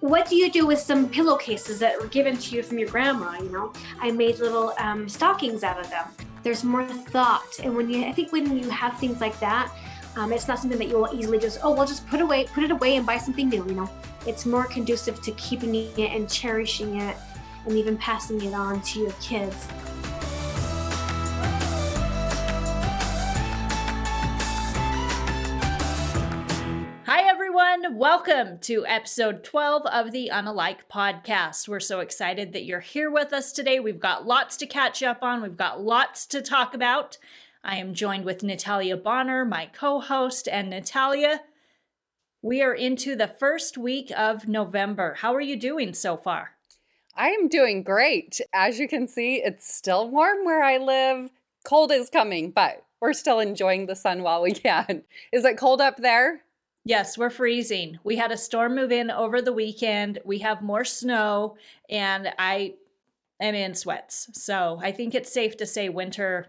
what do you do with some pillowcases that were given to you from your grandma? You know, I made little um, stockings out of them. There's more thought, and when you, I think when you have things like that, um, it's not something that you will easily just, oh, well, just put away, put it away, and buy something new. You know, it's more conducive to keeping it and cherishing it, and even passing it on to your kids. Welcome to episode 12 of the Unalike podcast. We're so excited that you're here with us today. We've got lots to catch up on, we've got lots to talk about. I am joined with Natalia Bonner, my co host. And Natalia, we are into the first week of November. How are you doing so far? I am doing great. As you can see, it's still warm where I live. Cold is coming, but we're still enjoying the sun while we can. Is it cold up there? Yes, we're freezing. We had a storm move in over the weekend. We have more snow, and I am in sweats. So I think it's safe to say winter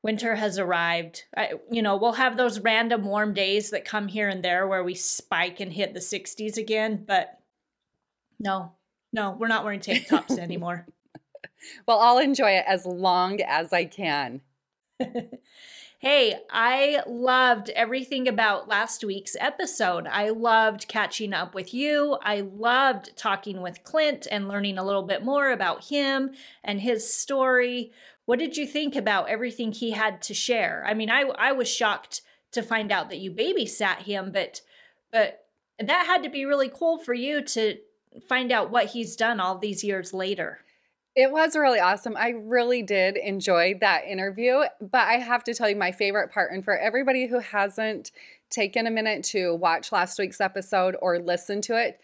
winter has arrived. I, you know, we'll have those random warm days that come here and there where we spike and hit the 60s again, but no, no, we're not wearing tank tops anymore. well, I'll enjoy it as long as I can. Hey, I loved everything about last week's episode. I loved catching up with you. I loved talking with Clint and learning a little bit more about him and his story. What did you think about everything he had to share? I mean, I I was shocked to find out that you babysat him, but but that had to be really cool for you to find out what he's done all these years later. It was really awesome. I really did enjoy that interview. But I have to tell you, my favorite part, and for everybody who hasn't taken a minute to watch last week's episode or listen to it,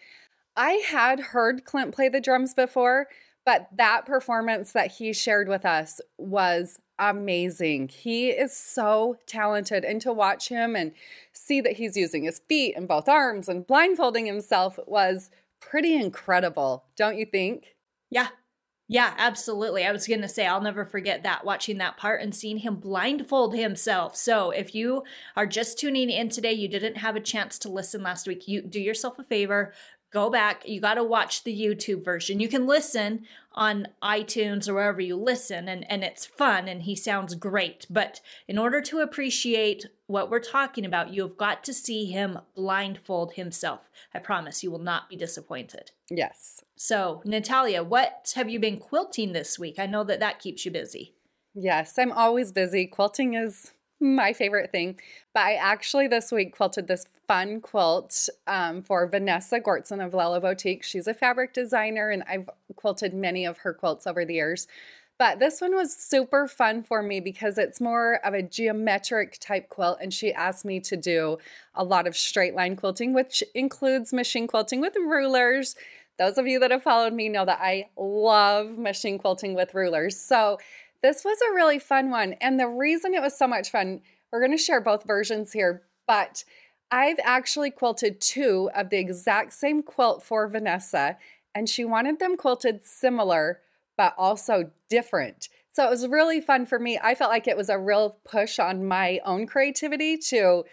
I had heard Clint play the drums before, but that performance that he shared with us was amazing. He is so talented, and to watch him and see that he's using his feet and both arms and blindfolding himself was pretty incredible, don't you think? Yeah, yeah, absolutely. I was going to say, I'll never forget that, watching that part and seeing him blindfold himself. So, if you are just tuning in today, you didn't have a chance to listen last week, you do yourself a favor, go back. You got to watch the YouTube version. You can listen on iTunes or wherever you listen, and, and it's fun and he sounds great. But in order to appreciate what we're talking about, you've got to see him blindfold himself. I promise you will not be disappointed. Yes. So, Natalia, what have you been quilting this week? I know that that keeps you busy. Yes, I'm always busy. Quilting is my favorite thing. But I actually this week quilted this fun quilt um, for Vanessa Goertzen of Lella Boutique. She's a fabric designer, and I've quilted many of her quilts over the years. But this one was super fun for me because it's more of a geometric type quilt, and she asked me to do a lot of straight line quilting, which includes machine quilting with rulers. Those of you that have followed me know that I love machine quilting with rulers. So this was a really fun one. And the reason it was so much fun, we're going to share both versions here, but I've actually quilted two of the exact same quilt for Vanessa, and she wanted them quilted similar, but also different. So it was really fun for me. I felt like it was a real push on my own creativity to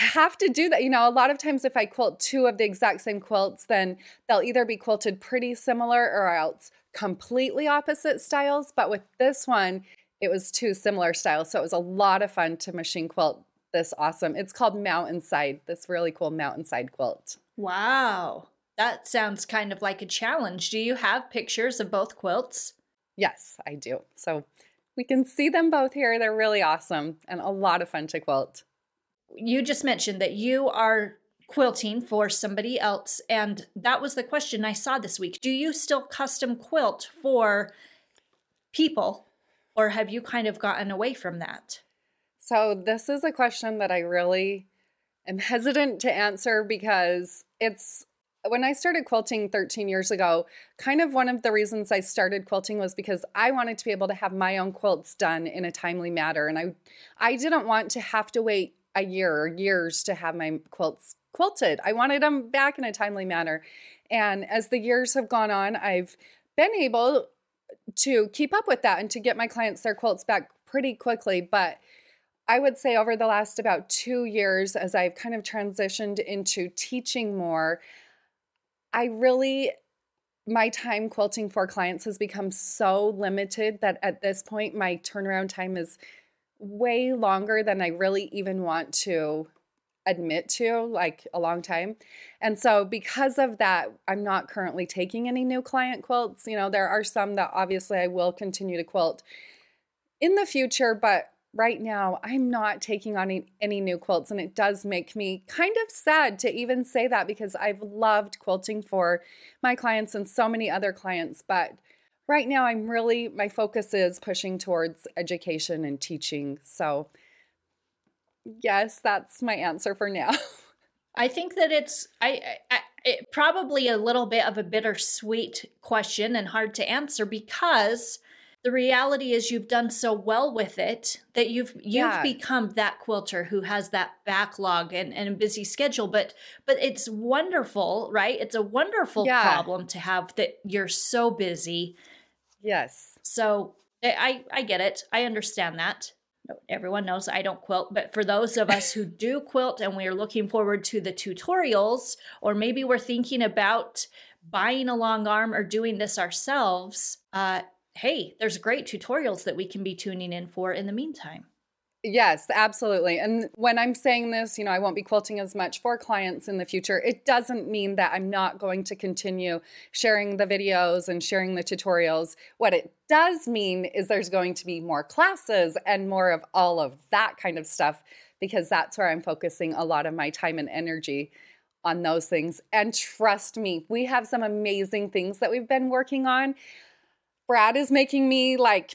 have to do that. You know, a lot of times if I quilt two of the exact same quilts, then they'll either be quilted pretty similar or else completely opposite styles. But with this one, it was two similar styles. So it was a lot of fun to machine quilt this awesome. It's called Mountainside, this really cool Mountainside quilt. Wow. That sounds kind of like a challenge. Do you have pictures of both quilts? Yes, I do. So we can see them both here. They're really awesome and a lot of fun to quilt. You just mentioned that you are quilting for somebody else. And that was the question I saw this week. Do you still custom quilt for people, or have you kind of gotten away from that? So, this is a question that I really am hesitant to answer because it's when I started quilting 13 years ago, kind of one of the reasons I started quilting was because I wanted to be able to have my own quilts done in a timely manner. And I I didn't want to have to wait a year or years to have my quilts quilted. I wanted them back in a timely manner. And as the years have gone on, I've been able to keep up with that and to get my clients their quilts back pretty quickly. But I would say over the last about two years, as I've kind of transitioned into teaching more, I really my time quilting for clients has become so limited that at this point my turnaround time is way longer than I really even want to admit to, like a long time. And so, because of that, I'm not currently taking any new client quilts. You know, there are some that obviously I will continue to quilt in the future, but right now I'm not taking on any, any new quilts. And it does make me kind of sad to even say that because I've loved quilting for my clients and so many other clients. But right now, I'm really, my focus is pushing towards education and teaching. So, yes, that's my answer for now. I think that it's I, I it, probably a little bit of a bittersweet question and hard to answer because the reality is you've done so well with it that you've you've yeah. become that quilter who has that backlog and, and a busy schedule but but it's wonderful right it's a wonderful yeah. problem to have that you're so busy yes. So i i get it. I understand that. Everyone knows I don't quilt, but for those of us who do quilt and we're looking forward to the tutorials, or maybe we're thinking about buying a long arm or doing this ourselves, uh, hey, there's great tutorials that we can be tuning in for in the meantime. Yes, absolutely. And when I'm saying this, you know, I won't be quilting as much for clients in the future. It doesn't mean that I'm not going to continue sharing the videos and sharing the tutorials. What it does mean is there's going to be more classes and more of all of that kind of stuff because that's where I'm focusing a lot of my time and energy on those things. And trust me, we have some amazing things that we've been working on. Brad is making me like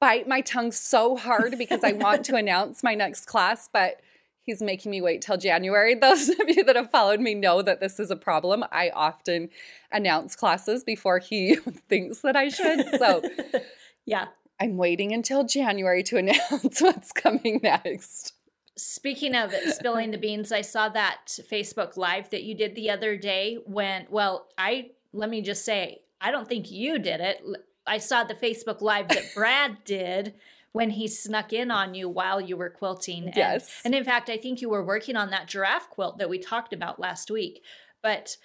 bite my tongue so hard because I want to announce my next class, but he's making me wait till January. Those of you that have followed me know that this is a problem. I often announce classes before he thinks that I should. So, yeah. I'm waiting until January to announce what's coming next. Speaking of it, spilling the beans, I saw that Facebook Live that you did the other day when, well, I, let me just say, I don't think you did it. I saw the Facebook Live that Brad did when he snuck in on you while you were quilting. Yes. And, and in fact, I think you were working on that giraffe quilt that we talked about last week. But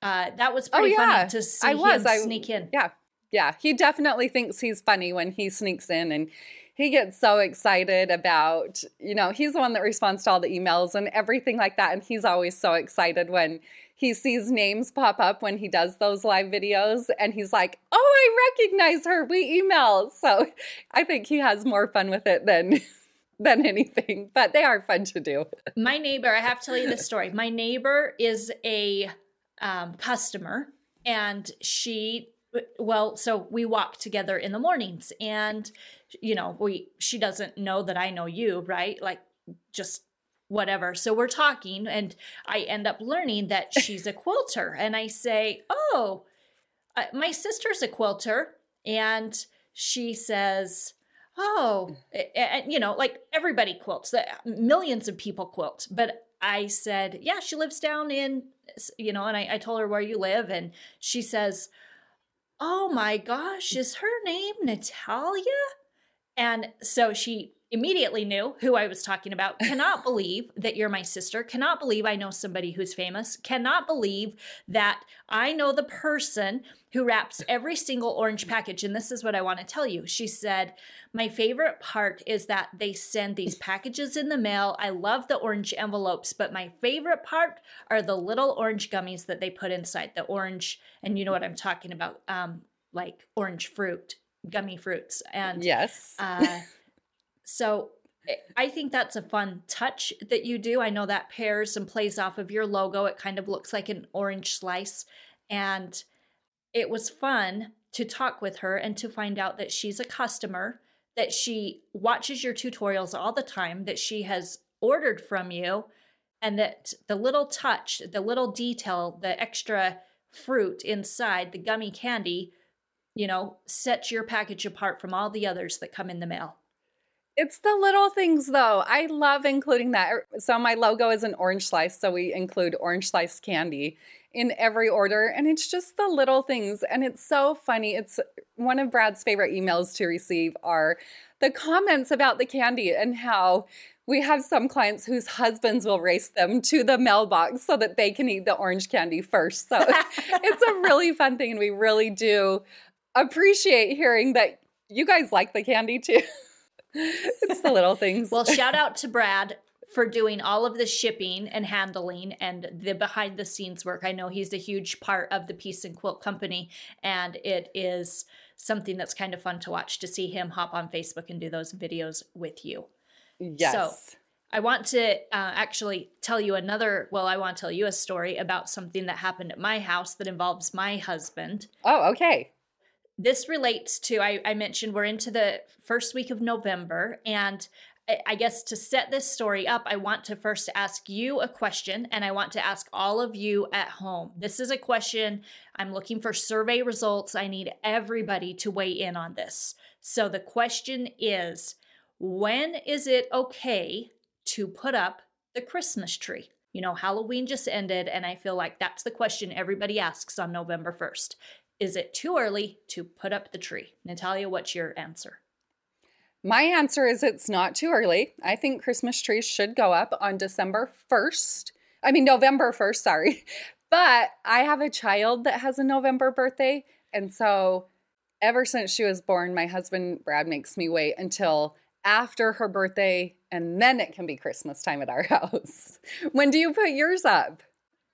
uh, that was pretty oh, yeah. funny to see I was. him I, sneak in. Yeah. Yeah. He definitely thinks he's funny when he sneaks in and he gets so excited about, you know, he's the one that responds to all the emails and everything like that. And he's always so excited when he sees names pop up when he does those live videos and he's like, oh, I recognize her. We email. So I think he has more fun with it than. than anything, but they are fun to do. My neighbor, I have to tell you this story. My neighbor is a um, customer, and she, well, so we walk together in the mornings, and you know, we she doesn't know that I know you, right? Like just whatever. So we're talking, and I end up learning that she's a quilter. And I say, Oh, uh, my sister's a quilter. And she says, Oh, and you know, like everybody quilts, millions of people quilt. But I said, Yeah, she lives down in, you know, and I, I told her where you live. And she says, Oh my gosh, is her name Natalia? And so she immediately knew who I was talking about. Cannot believe that you're my sister. Cannot believe I know somebody who's famous. Cannot believe that I know the person who wraps every single orange package. And this is what I want to tell you. She said, My favorite part is that they send these packages in the mail. I love the orange envelopes, but my favorite part are the little orange gummies that they put inside the orange. And you know what I'm talking about, um, like orange fruit, gummy fruits. And yes. Uh, so eh, I think that's a fun touch that you do. I know that pairs and plays off of your logo. It kind of looks like an orange slice. And it was fun to talk with her and to find out that she's a customer, that she watches your tutorials all the time, that she has ordered from you, and that the little touch, the little detail, the extra fruit inside, the gummy candy, you know, sets your package apart from all the others that come in the mail. It's the little things though. I love including that. Er, so my logo is an orange slice, so we include orange slice candy in every order and it's just the little things and it's so funny. It's one of Brad's favorite emails to receive are the comments about the candy and how we have some clients whose husbands will race them to the mailbox so that they can eat the orange candy first. So it's a really fun thing and we really do appreciate hearing that you guys like the candy too. it's the little things. Well, shout out to Brad for doing all of the shipping and handling and the behind the scenes work. I know he's a huge part of the Piece and Quilt Company, and it is something that's kind of fun to watch to see him hop on Facebook and do those videos with you. Yes. So, I want to uh, actually tell you another, well, I want to tell you a story about something that happened at my house that involves my husband. Oh, okay this relates to I, I, mentioned we're into the first week of november and I guess to set this story up, I want to first ask you a question and I want to ask all of you at home. This is a question. I'm looking for survey results. I need everybody to weigh in on this. So the question is when is it okay to put up the Christmas tree? You know, Halloween just ended, and I feel like that's the question everybody asks on November 1st. Is it too early to put up the tree? Natalia, what's your answer? My answer is it's not too early. I think Christmas trees should go up on December 1st. I mean, November 1st, sorry. But I have a child that has a November birthday. And so ever since she was born, my husband, Brad, makes me wait until after her birthday and then it can be Christmas time at our house. when do you put yours up?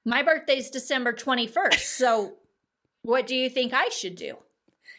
My birthday's December 21st. So what do you think I should do?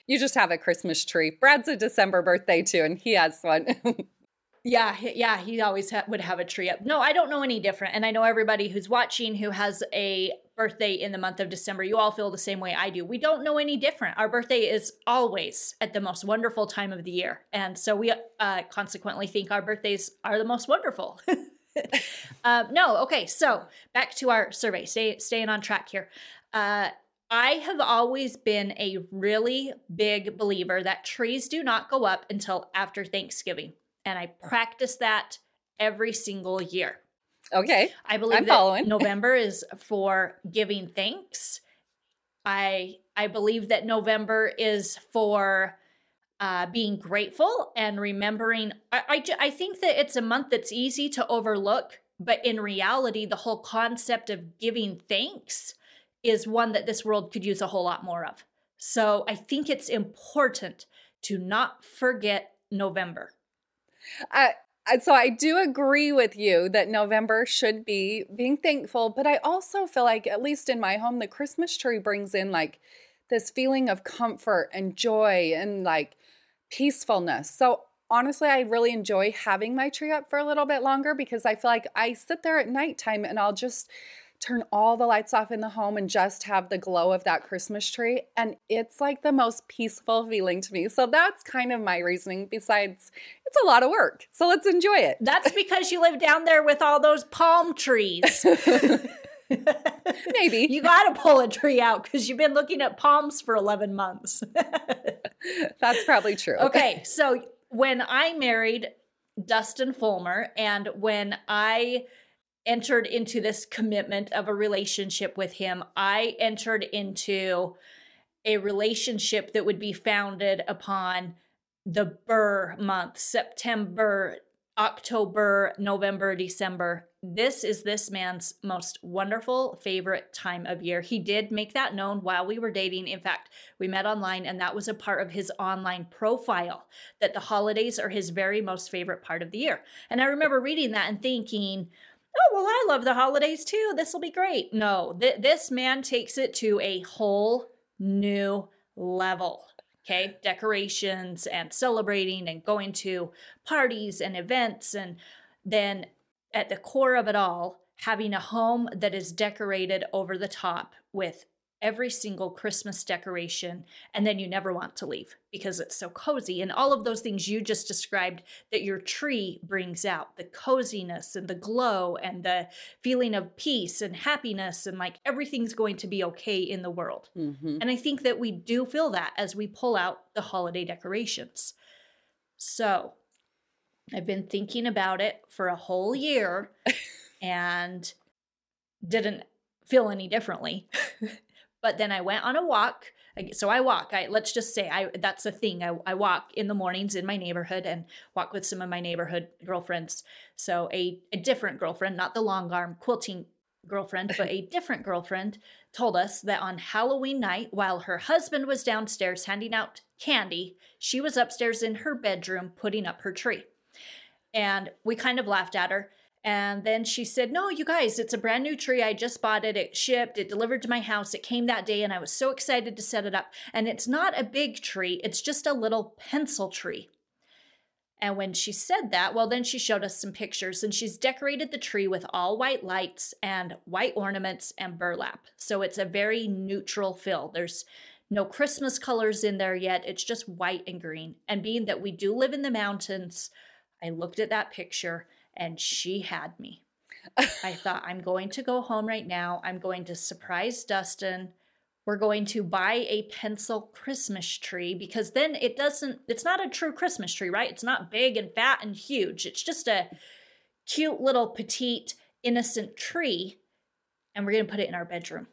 You just have a Christmas tree. Brad's a December birthday too, and he has one. yeah, yeah, he always ha- would have a tree up. No, I don't know any different. And I know everybody who's watching who has a birthday in the month of December, you all feel the same way I do. We don't know any different. Our birthday is always at the most wonderful time of the year. And so we uh, consequently think our birthdays are the most wonderful. uh, no, okay, so back to our survey, Stay, staying on track here. Uh, I have always been a really big believer that trees do not go up until after Thanksgiving. And I practice that every single year. Okay. I believe I'm that following. November is for giving thanks. I I believe that November is for uh, being grateful and remembering. I, I, I think that it's a month that's easy to overlook, but in reality, the whole concept of giving thanks is one that this world could use a whole lot more of. So I think it's important to not forget November. So I do agree with you that November should be being thankful, but I also feel like, at least in my home, the Christmas tree brings in like this feeling of comfort and joy and like peacefulness. So honestly, I really enjoy having my tree up for a little bit longer because I feel like I sit there at nighttime and I'll just turn all the lights off in the home and just have the glow of that Christmas tree. And it's like the most peaceful feeling to me. So that's kind of my reasoning. Besides, it's a lot of work. So let's enjoy it. That's because you live down there with all those palm trees. Maybe. You got to pull a tree out because you've been looking at palms for 11 months. That's probably true. Okay. So when I married Dustin Fulmer and when I entered into this commitment of a relationship with him, I entered into a relationship that would be founded upon the ber month, September, October, November, December. This is this man's most wonderful favorite time of year. He did make that known while we were dating. In fact, we met online, and that was a part of his online profile that the holidays are his very most favorite part of the year. And I remember reading that and thinking, oh, well, I love the holidays too. This will be great. No, th- this man takes it to a whole new level. Okay, decorations and celebrating and going to parties and events. And then at the core of it all, having a home that is decorated over the top with every single Christmas decoration, and then you never want to leave because it's so cozy. And all of those things you just described that your tree brings out the coziness and the glow and the feeling of peace and happiness, and like everything's going to be okay in the world. Mm-hmm. And I think that we do feel that as we pull out the holiday decorations. So, I've been thinking about it for a whole year and didn't feel any differently. but then I went on a walk. So I walk. I let's just say I that's a thing. I, I walk in the mornings in my neighborhood and walk with some of my neighborhood girlfriends. So a, a different girlfriend, not the long arm quilting girlfriend, but a different girlfriend told us that on Halloween night, while her husband was downstairs handing out candy, she was upstairs in her bedroom putting up her tree. And we kind of laughed at her. And then she said, No, you guys, it's a brand new tree. I just bought it. It shipped, it delivered to my house. It came that day, and I was so excited to set it up. And it's not a big tree, it's just a little pencil tree. And when she said that, well, then she showed us some pictures and she's decorated the tree with all white lights and white ornaments and burlap. So it's a very neutral fill. There's no Christmas colors in there yet. It's just white and green. And being that we do live in the mountains, I looked at that picture and she had me. I thought, I'm going to go home right now. I'm going to surprise Dustin. We're going to buy a pencil Christmas tree because then it doesn't, it's not a true Christmas tree, right? It's not big and fat and huge. It's just a cute little petite, innocent tree. And we're going to put it in our bedroom.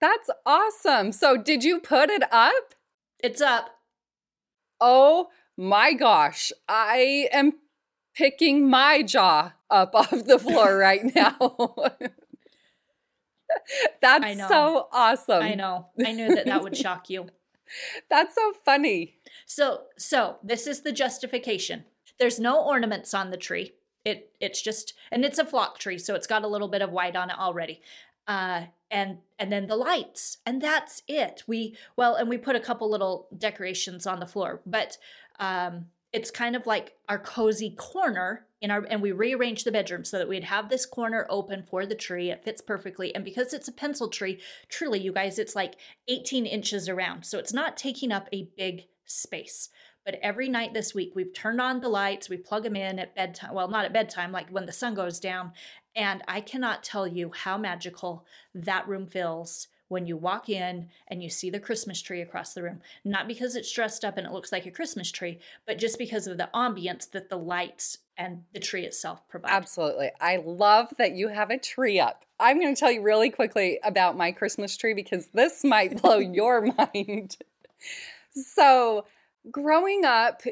That's awesome. So, did you put it up? It's up. Oh my gosh. I am picking my jaw up off the floor right now. That's so awesome. I know. I knew that that would shock you. That's so funny. So, so this is the justification. There's no ornaments on the tree. It it's just and it's a flock tree, so it's got a little bit of white on it already. Uh, and and then the lights, and that's it. We well, and we put a couple little decorations on the floor, but um, it's kind of like our cozy corner in our and we rearranged the bedroom so that we'd have this corner open for the tree. It fits perfectly. And because it's a pencil tree truly you guys it's like 18 inches around. So it's not taking up a big space. But every night this week we've turned on the lights we plug them in at bedtime well not at bedtime like when the sun goes down. And i cannot tell you how magical that room feels when you walk in and you see the Christmas tree across the room. Not because it's dressed up and it looks like a Christmas tree, but just because of the ambience that the lights and the tree itself provide. Absolutely. I love that you have a tree up. I'm going to tell you really quickly about my Christmas tree because this might blow your mind. So, growing up,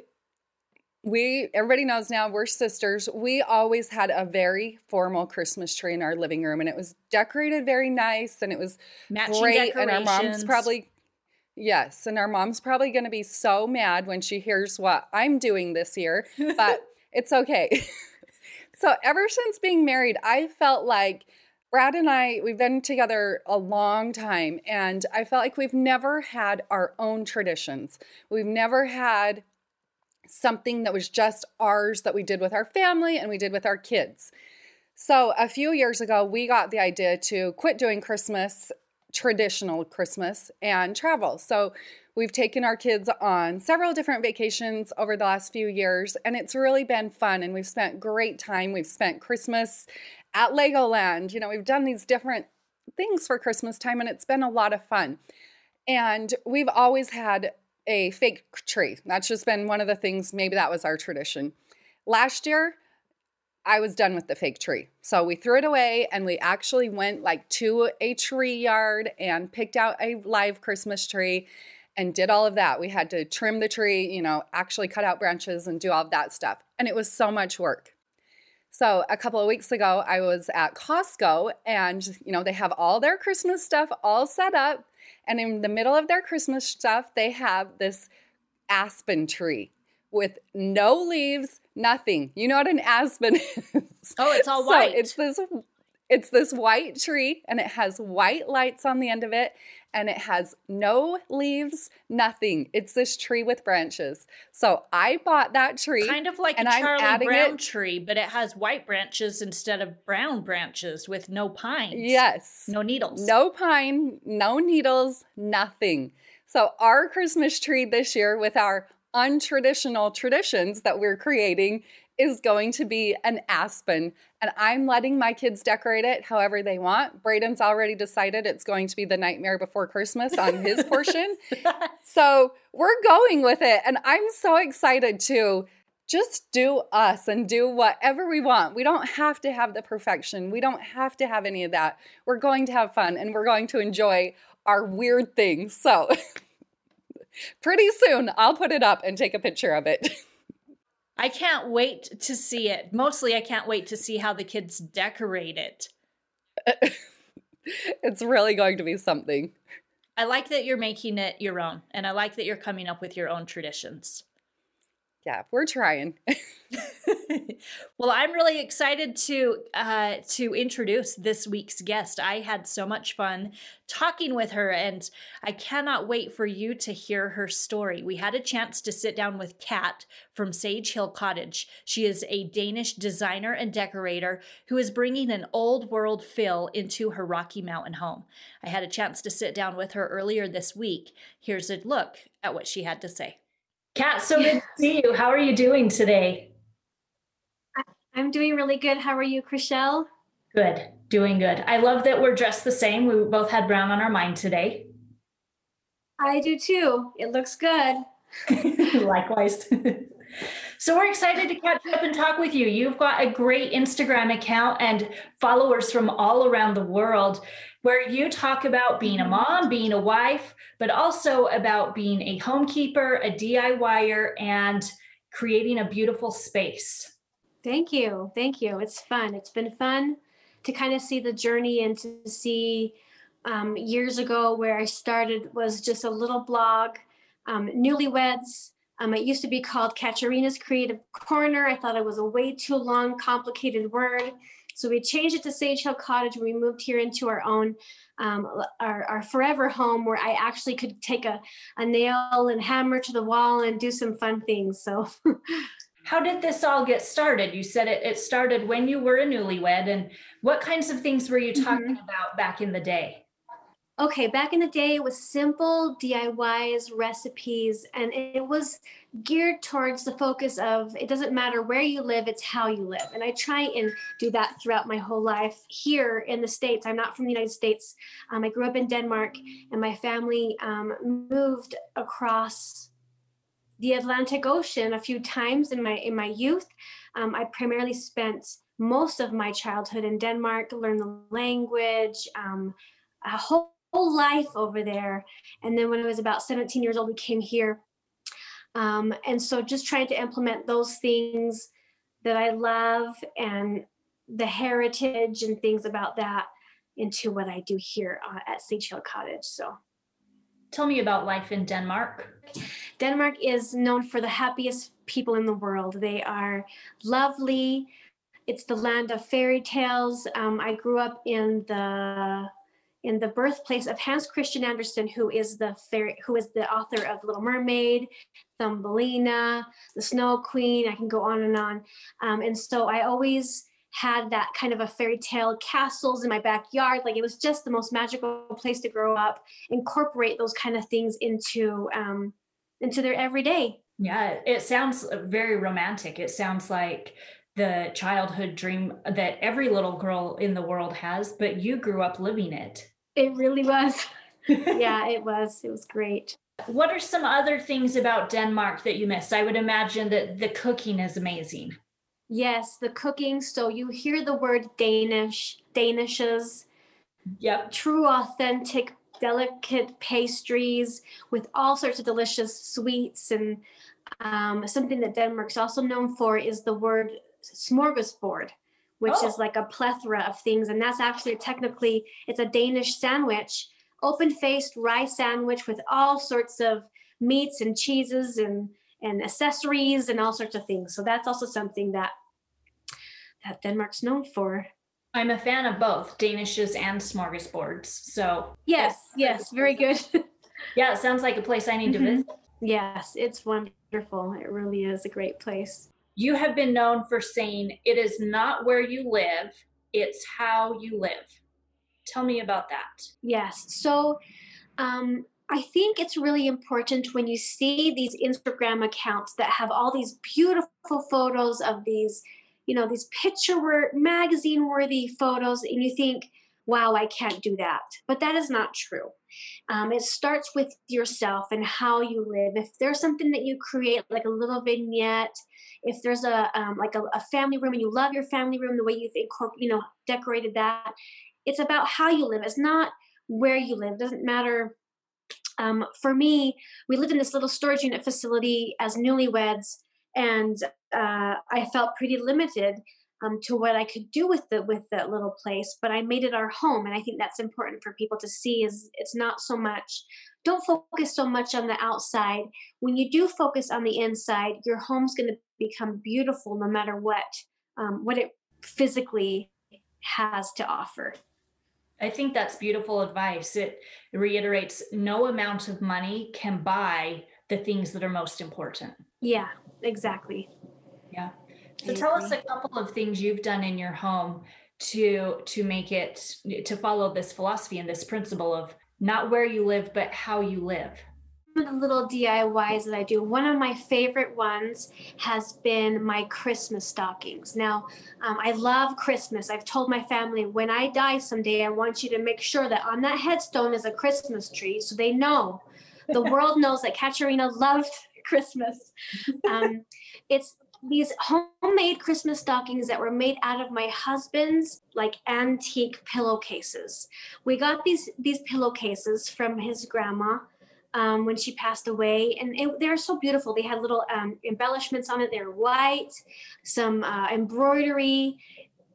we everybody knows now we're sisters. We always had a very formal Christmas tree in our living room, and it was decorated very nice, and it was Matching great. And our mom's probably yes, and our mom's probably going to be so mad when she hears what I'm doing this year, but it's okay. so ever since being married, I felt like Brad and I, we've been together a long time, and I felt like we've never had our own traditions. We've never had something that was just ours that we did with our family and we did with our kids. So, a few years ago, we got the idea to quit doing Christmas, traditional Christmas, and travel. So, we've taken our kids on several different vacations over the last few years, and it's really been fun. And we've spent great time. We've spent Christmas at Legoland. You know, we've done these different things for Christmas time, and it's been a lot of fun. And we've always had a fake tree. That's just been one of the things, maybe that was our tradition. Last year, I was done with the fake tree. So we threw it away and we actually went like to a tree yard and picked out a live Christmas tree and did all of that. We had to trim the tree, you know, actually cut out branches and do all of that stuff. And it was so much work. So a couple of weeks ago, I was at Costco and, you know, they have all their Christmas stuff all set up. And in the middle of their Christmas stuff, they have this aspen tree with no leaves, nothing. You know what an aspen is? Oh, it's all white. So it's this it's this white tree and it has white lights on the end of it and it has no leaves, nothing. It's this tree with branches. So I bought that tree. Kind of like a Charlie Brown it, tree, but it has white branches instead of brown branches with no pines. Yes. No needles. No pine, no needles, nothing. So our Christmas tree this year with our untraditional traditions that we're creating is going to be an aspen. And I'm letting my kids decorate it however they want. Braden's already decided it's going to be the nightmare before Christmas on his portion. so we're going with it. And I'm so excited to just do us and do whatever we want. We don't have to have the perfection. We don't have to have any of that. We're going to have fun and we're going to enjoy our weird things. So, pretty soon I'll put it up and take a picture of it. I can't wait to see it. Mostly, I can't wait to see how the kids decorate it. it's really going to be something. I like that you're making it your own, and I like that you're coming up with your own traditions yeah, we're trying. well, I'm really excited to uh, to introduce this week's guest. I had so much fun talking with her, and I cannot wait for you to hear her story. We had a chance to sit down with Kat from Sage Hill Cottage. She is a Danish designer and decorator who is bringing an old world feel into her Rocky Mountain home. I had a chance to sit down with her earlier this week. Here's a look at what she had to say. Kat, so good to see you. How are you doing today? I'm doing really good. How are you, Krachel? Good, doing good. I love that we're dressed the same. We both had brown on our mind today. I do too. It looks good. Likewise. so we're excited to catch up and talk with you. You've got a great Instagram account and followers from all around the world where you talk about being a mm-hmm. mom, being a wife, but also about being a homekeeper, a DIYer, and creating a beautiful space. Thank you. Thank you. It's fun. It's been fun to kind of see the journey and to see um, years ago where I started was just a little blog, um, newlyweds. Um, it used to be called Katarina's Creative Corner. I thought it was a way too long, complicated word. So we changed it to Sage Hill Cottage we moved here into our own, um, our, our forever home where I actually could take a, a nail and hammer to the wall and do some fun things. So. How did this all get started? You said it, it started when you were a newlywed, and what kinds of things were you talking mm-hmm. about back in the day? Okay, back in the day, it was simple DIYs, recipes, and it was geared towards the focus of it doesn't matter where you live, it's how you live. And I try and do that throughout my whole life here in the States. I'm not from the United States. Um, I grew up in Denmark, and my family um, moved across the Atlantic Ocean a few times in my in my youth. Um, I primarily spent most of my childhood in Denmark, learned the language, um, a whole whole life over there. And then when I was about 17 years old, we came here. Um, and so just trying to implement those things that I love and the heritage and things about that into what I do here uh, at Sage Hill Cottage. So tell me about life in Denmark. Denmark is known for the happiest people in the world. They are lovely. It's the land of fairy tales. Um, I grew up in the in the birthplace of Hans Christian Andersen, who is the fairy, who is the author of Little Mermaid, Thumbelina, The Snow Queen. I can go on and on. Um, and so I always had that kind of a fairy tale castles in my backyard. Like it was just the most magical place to grow up. Incorporate those kind of things into um, into their everyday. Yeah, it sounds very romantic. It sounds like the childhood dream that every little girl in the world has, but you grew up living it. It really was. yeah, it was. It was great. What are some other things about Denmark that you missed? I would imagine that the cooking is amazing. Yes, the cooking. So you hear the word Danish, Danishes. Yep. True, authentic, delicate pastries with all sorts of delicious sweets. And um, something that Denmark's also known for is the word smorgasbord, which oh. is like a plethora of things. And that's actually technically, it's a Danish sandwich, open faced rye sandwich with all sorts of meats and cheeses and, and accessories and all sorts of things. So that's also something that that Denmark's known for. I'm a fan of both Danishes and smorgasbords. So yes, yes, very good. yeah, it sounds like a place I need to mm-hmm. visit. Yes, it's wonderful. It really is a great place you have been known for saying it is not where you live, it's how you live. Tell me about that. Yes. So, um, I think it's really important when you see these Instagram accounts that have all these beautiful photos of these, you know, these picture magazine worthy photos, and you think, wow, I can't do that. But that is not true. Um, it starts with yourself and how you live. If there's something that you create, like a little vignette, if there's a um, like a, a, family room and you love your family room, the way you've incorporated, you know, decorated that, it's about how you live. It's not where you live. It doesn't matter. Um, for me, we lived in this little storage unit facility as newlyweds, and uh, I felt pretty limited um, to what I could do with the with that little place. But I made it our home, and I think that's important for people to see. Is it's not so much. Don't focus so much on the outside. When you do focus on the inside, your home's going to become beautiful, no matter what um, what it physically has to offer. I think that's beautiful advice. It reiterates no amount of money can buy the things that are most important. Yeah, exactly. So tell us a couple of things you've done in your home to to make it to follow this philosophy and this principle of not where you live but how you live. The little DIYs that I do. One of my favorite ones has been my Christmas stockings. Now, um, I love Christmas. I've told my family when I die someday, I want you to make sure that on that headstone is a Christmas tree so they know the world knows that Katerina loved Christmas. Um, it's these homemade Christmas stockings that were made out of my husband's like antique pillowcases. We got these these pillowcases from his grandma um, when she passed away, and they're so beautiful. They had little um, embellishments on it. They're white, some uh, embroidery.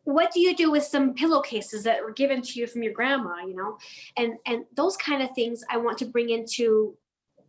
What do you do with some pillowcases that were given to you from your grandma? You know, and and those kind of things I want to bring into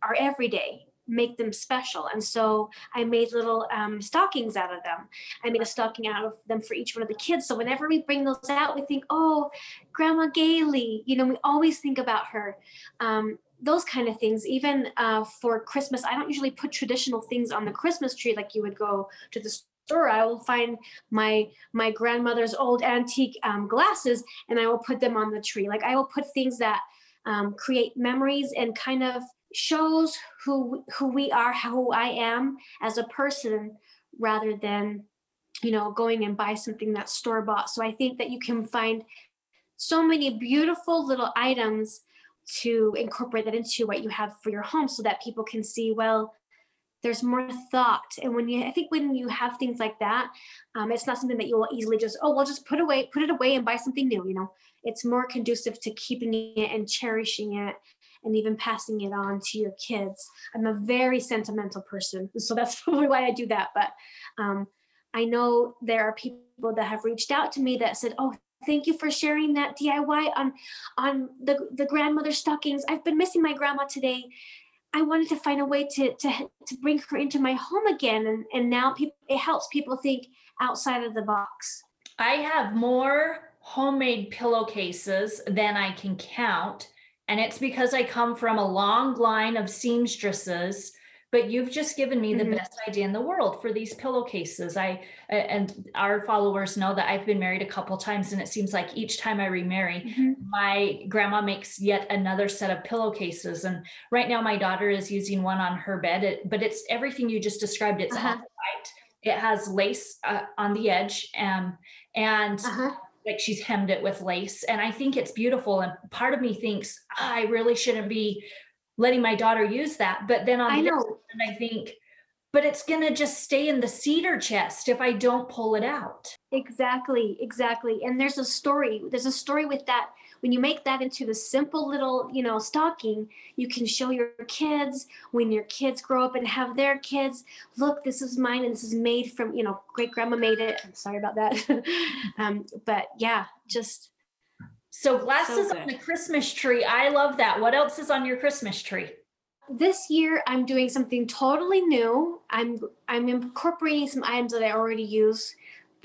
our everyday make them special. And so I made little um, stockings out of them. I made a stocking out of them for each one of the kids. So whenever we bring those out, we think, oh, Grandma Gailey, you know, we always think about her. Um, those kind of things. Even uh, for Christmas, I don't usually put traditional things on the Christmas tree like you would go to the store. I will find my my grandmother's old antique um, glasses and I will put them on the tree. Like I will put things that um, create memories and kind of shows who who we are, who I am as a person, rather than you know going and buy something that's store bought. So I think that you can find so many beautiful little items to incorporate that into what you have for your home, so that people can see well there's more thought and when you i think when you have things like that um, it's not something that you'll easily just oh well just put away put it away and buy something new you know it's more conducive to keeping it and cherishing it and even passing it on to your kids. I'm a very sentimental person, so that's probably why I do that. But um, I know there are people that have reached out to me that said, "Oh, thank you for sharing that DIY on on the the grandmother stockings. I've been missing my grandma today." I wanted to find a way to to to bring her into my home again, and and now people it helps people think outside of the box. I have more homemade pillowcases than I can count, and it's because I come from a long line of seamstresses. But you've just given me mm-hmm. the best idea in the world for these pillowcases. I and our followers know that I've been married a couple times, and it seems like each time I remarry, mm-hmm. my grandma makes yet another set of pillowcases. And right now, my daughter is using one on her bed. It, but it's everything you just described. It's uh-huh. white. It has lace uh, on the edge, um, and uh-huh like she's hemmed it with lace. And i think it's beautiful. And part of me thinks ah, i really shouldn't be letting my daughter use that. But then on I the know. other hand i think but it's going to just stay in the cedar chest if i don't pull it out. Exactly exactly. And there's a story there's a story with that when you make that into the simple little you know stocking you can show your kids when your kids grow up and have their kids look this is mine and this is made from you know great grandma made it. I'm sorry about that. Um, but yeah just so glasses so on the christmas tree i love that. What else is on your christmas tree? This year i'm doing something totally new. I'm i'm incorporating some items that i already use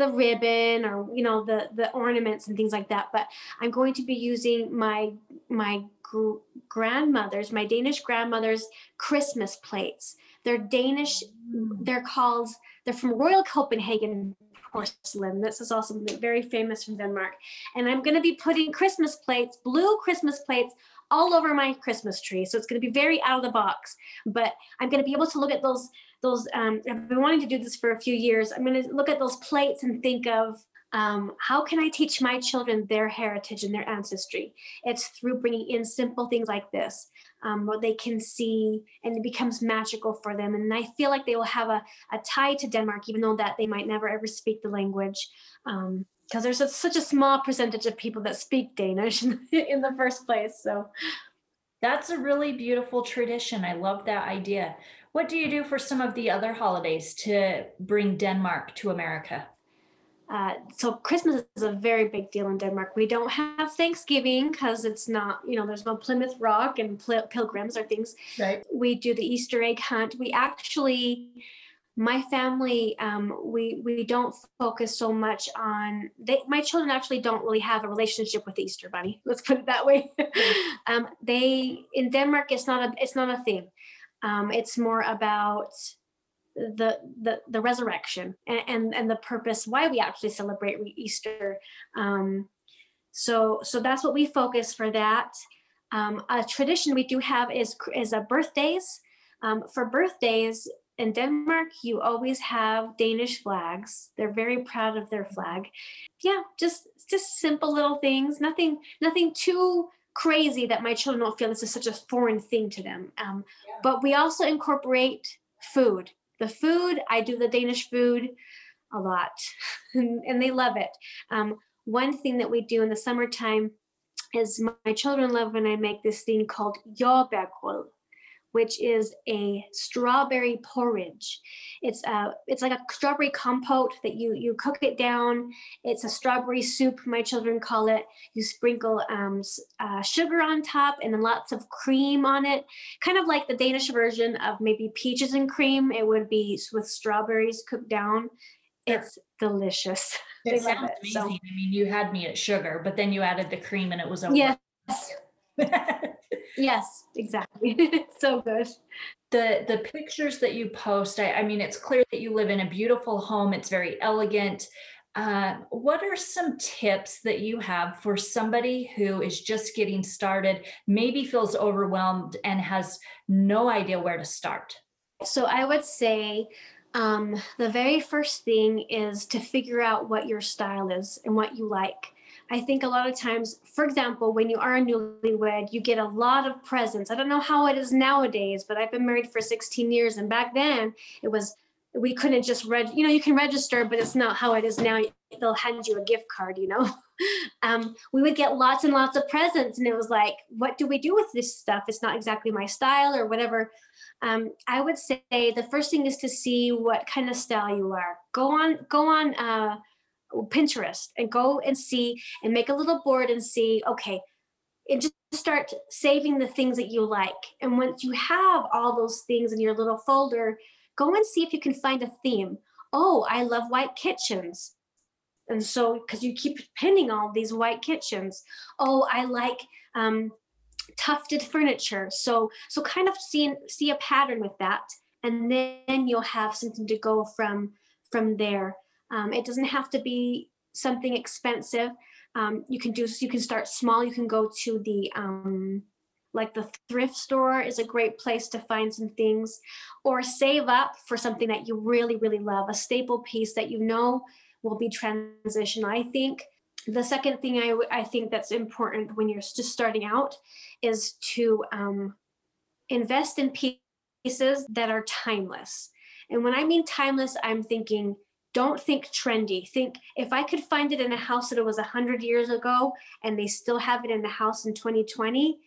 the ribbon or you know the the ornaments and things like that but i'm going to be using my my gr- grandmother's my danish grandmother's christmas plates. They're danish mm. they're called they're from royal copenhagen porcelain. This is also very famous from denmark. And i'm going to be putting christmas plates blue christmas plates all over my christmas tree. So it's going to be very out of the box but i'm going to be able to look at those those um, I've been wanting to do this for a few years. I'm going to look at those plates and think of um, how can I teach my children their heritage and their ancestry? It's through bringing in simple things like this, um, where they can see and it becomes magical for them. And I feel like they will have a, a tie to Denmark, even though that they might never ever speak the language. Um, because there's a, such a small percentage of people that speak Danish in, in the first place. So that's a really beautiful tradition. I love that idea. What do you do for some of the other holidays to bring Denmark to America? Uh, so Christmas is a very big deal in Denmark. We don't have Thanksgiving because it's not, you know, there's no Plymouth Rock and pil- pilgrims or things. Right. We do the Easter egg hunt. We actually, my family, um, we we don't focus so much on. They, my children actually don't really have a relationship with the Easter Bunny. Let's put it that way. um, they in Denmark, it's not a it's not a thing. Um, it's more about the the the resurrection and, and and, the purpose why we actually celebrate Easter. Um, so so that's what we focus for that. Um, a tradition we do have is is a birthdays. Um, for birthdays in Denmark, you always have Danish flags. They're very proud of their flag. Yeah, just just simple little things. Nothing nothing too crazy that my children don't feel this is such a foreign thing to them. Um, yeah. But we also incorporate food the food, I do the Danish food a lot, and, they love it. Um, one thing that we do in the summertime is my, children love when I make this thing called jordbærgrød which is a strawberry porridge. It's a uh, it's like a strawberry compote that you you cook it down. It's a strawberry soup, my children call it. You sprinkle um, uh, sugar on top and then lots of cream on it, kind of like the Danish version of maybe peaches and cream. It would be with strawberries cooked down. It's delicious. It sounds it, amazing. So. I mean, you had me at sugar, but then you added the cream and it was over. Yes. yes, exactly. so good. The the pictures that you post, I, I, mean, it's clear that you live in a beautiful home. It's very elegant. Uh, what are some tips that you have for somebody who is just getting started, maybe feels overwhelmed and has no idea where to start? So I would say um, the very first thing is to figure out what your style is and what you like. I think a lot of times, for example, when you are a newlywed, you get a lot of presents. I don't know how it is nowadays, but I've been married for 16 years, and back then it was we couldn't just read. You know, you can register, but it's not how it is now. They'll hand you a gift card. You know, um, we would get lots and lots of presents, and it was like, what do we do with this stuff? It's not exactly my style or whatever. Um, I would say the first thing is to see what kind of style you are. Go on, go on. Uh, Pinterest and go and see and make a little board and see, okay, and just start saving the things that you like. And once you have all those things in your little folder, go and see if you can find a theme. Oh, I love white kitchens. And so, because you keep pinning all these white kitchens. Oh, I like um, tufted furniture. So, so kind of see see a pattern with that, and then you'll have something to go from from there. Um, it doesn't have to be something expensive. Um, you can do you can start small. You can go to the um, like the thrift store is a great place to find some things, or save up for something that you really really love, a staple piece that you know will be transitional. I think the second thing I, think that's important when you're just starting out is to um, invest in pieces that are timeless. And when I mean timeless, I'm thinking don't think trendy. Think if i could find it in a house that it was 100 years ago and they still have it in the house in 2020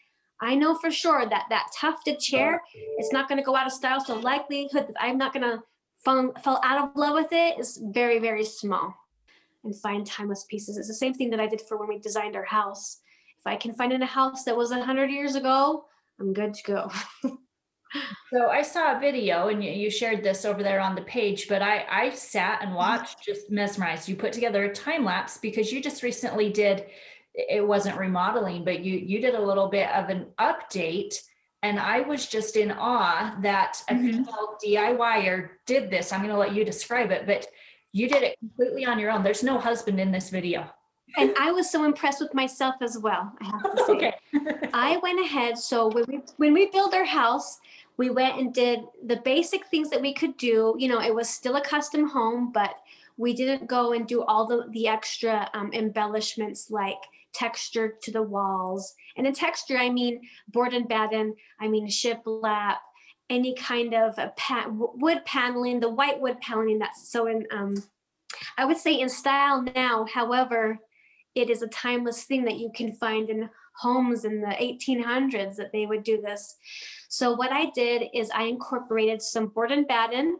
i know for sure that that tufted chair it's not going to go out of style. So likelihood that i'm not going to fall, fall out of love with it is very very small. And find timeless pieces. It's the same thing that i did for when we designed our house. If i can find in a house that was 100 years ago i'm good to go So I saw a video and you shared this over there on the page, but I, I sat and mm-hmm. watched just mesmerized. You put together a time lapse because you just recently did, it wasn't remodeling, but you, you did a little bit of an update. And I was just in awe that a mm-hmm. DIYer did this. I'm going to let you describe it, but you did it completely on your own. There's no husband in this video. And I was so impressed with myself as well. I have to say. Okay. I went ahead. So when we when we build our house, we went and did the basic things that we could do. You know, it was still a custom home, but we didn't go and do all the, the extra um, embellishments like texture to the walls. And in texture, I mean board and batten, I mean shiplap, any kind of pa- wood paneling, the white wood paneling that's so in, um, I would say in style now. However, it is a timeless thing that you can find in homes in the 1800s that they would do this. So what I did is I incorporated some board and batten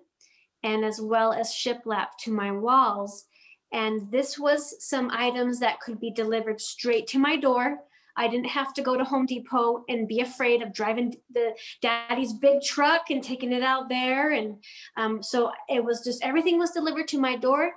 and as well as shiplap to my walls. And this was some items that could be delivered straight to my door. I didn't have to go to Home Depot and be afraid of driving the daddy's big truck and taking it out there. And um, so it was just everything was delivered to my door,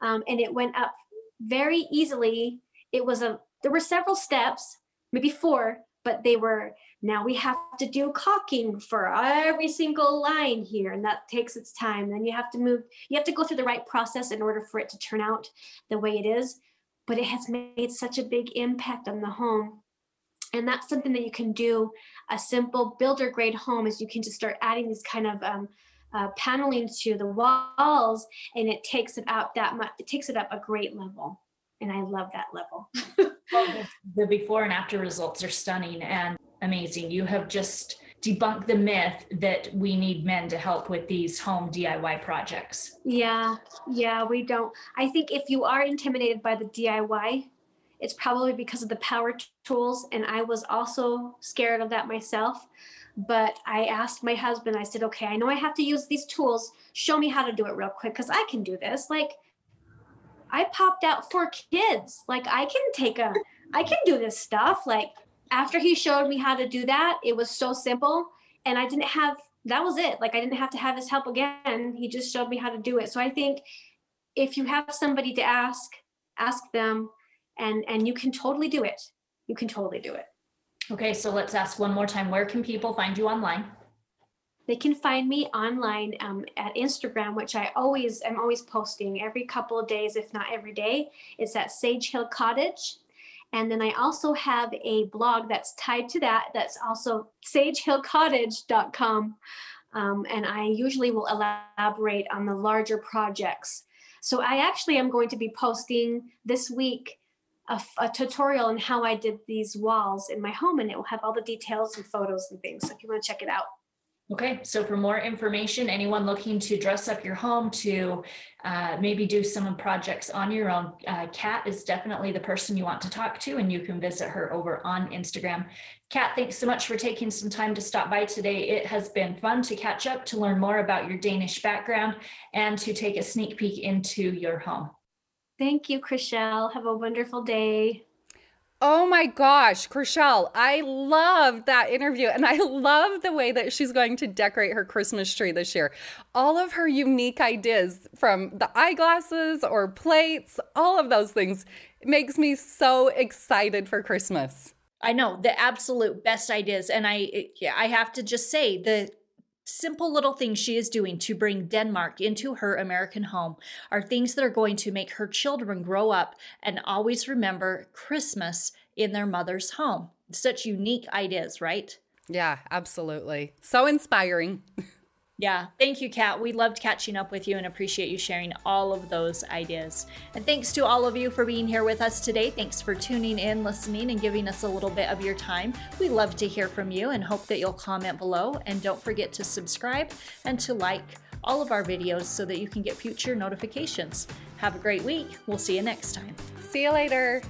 um, and it went up very easily. It was a there were several steps, maybe four, but they were now we have to do caulking for every single line here and that takes its time. Then you have to move you have to go through the right process in order for it to turn out the way it is but it has made such a big impact on the home. And that's something that you can do a simple builder grade home is you can just start adding these kind of um, uh, paneling to the walls and it takes it up that much it takes it up a great level and i love that level the before and after results are stunning and amazing. You have just debunked the myth that we need men to help with these home DIY projects. Yeah, yeah, we don't. I think if you are intimidated by the DIY, it's probably because of the power tools. And I was also scared of that myself. But I asked my husband, I said, okay, I know I have to use these tools. Show me how to do it real quick because I can do this. Like, I popped out four kids. Like, I can take a, I can do this stuff. Like, after he showed me how to do that, it was so simple. And I didn't have, that was it. Like I didn't have to have his help again. He just showed me how to do it. So I think if you have somebody to ask, ask them and and you can totally do it. You can totally do it. Okay, so let's ask one more time. Where can people find you online? They can find me online um, at Instagram, which I always am always posting every couple of days, if not every day. It's at Sage Hill Cottage. And then I also have a blog that's tied to that. That's also sagehillcottage.com. Um, and I usually will elaborate on the larger projects. So I actually am going to be posting this week a, a, tutorial on how I did these walls in my home, and it will have all the details and photos and things. So if you want to check it out. Okay, so for more information, anyone looking to dress up your home, to uh, maybe do some projects on your own, uh, Cat is definitely the person you want to talk to, and you can visit her over on Instagram. Cat, thanks so much for taking some time to stop by today. It has been fun to catch up, to learn more about your Danish background, and to take a sneak peek into your home. Thank you, Krachel. Have a wonderful day. Oh my gosh, Krachel, I love that interview. And I love the way that she's going to decorate her Christmas tree this year. All of her unique ideas from the eyeglasses or plates, all of those things it makes me so excited for Christmas. I know the absolute best ideas. And I, yeah, I have to just say the simple little things she is doing to bring Denmark into her American home are things that are going to make her children grow up and always remember Christmas in their mother's home. Such unique ideas, right? Yeah, absolutely. So inspiring. Yeah, thank you, Cat. We loved catching up with you and appreciate you sharing all of those ideas. And thanks to all of you for being here with us today. Thanks for tuning in, listening, and giving us a little bit of your time. We love to hear from you and hope that you'll comment below. And don't forget to subscribe and to like all of our videos so that you can get future notifications. Have a great week. We'll see you next time. See you later.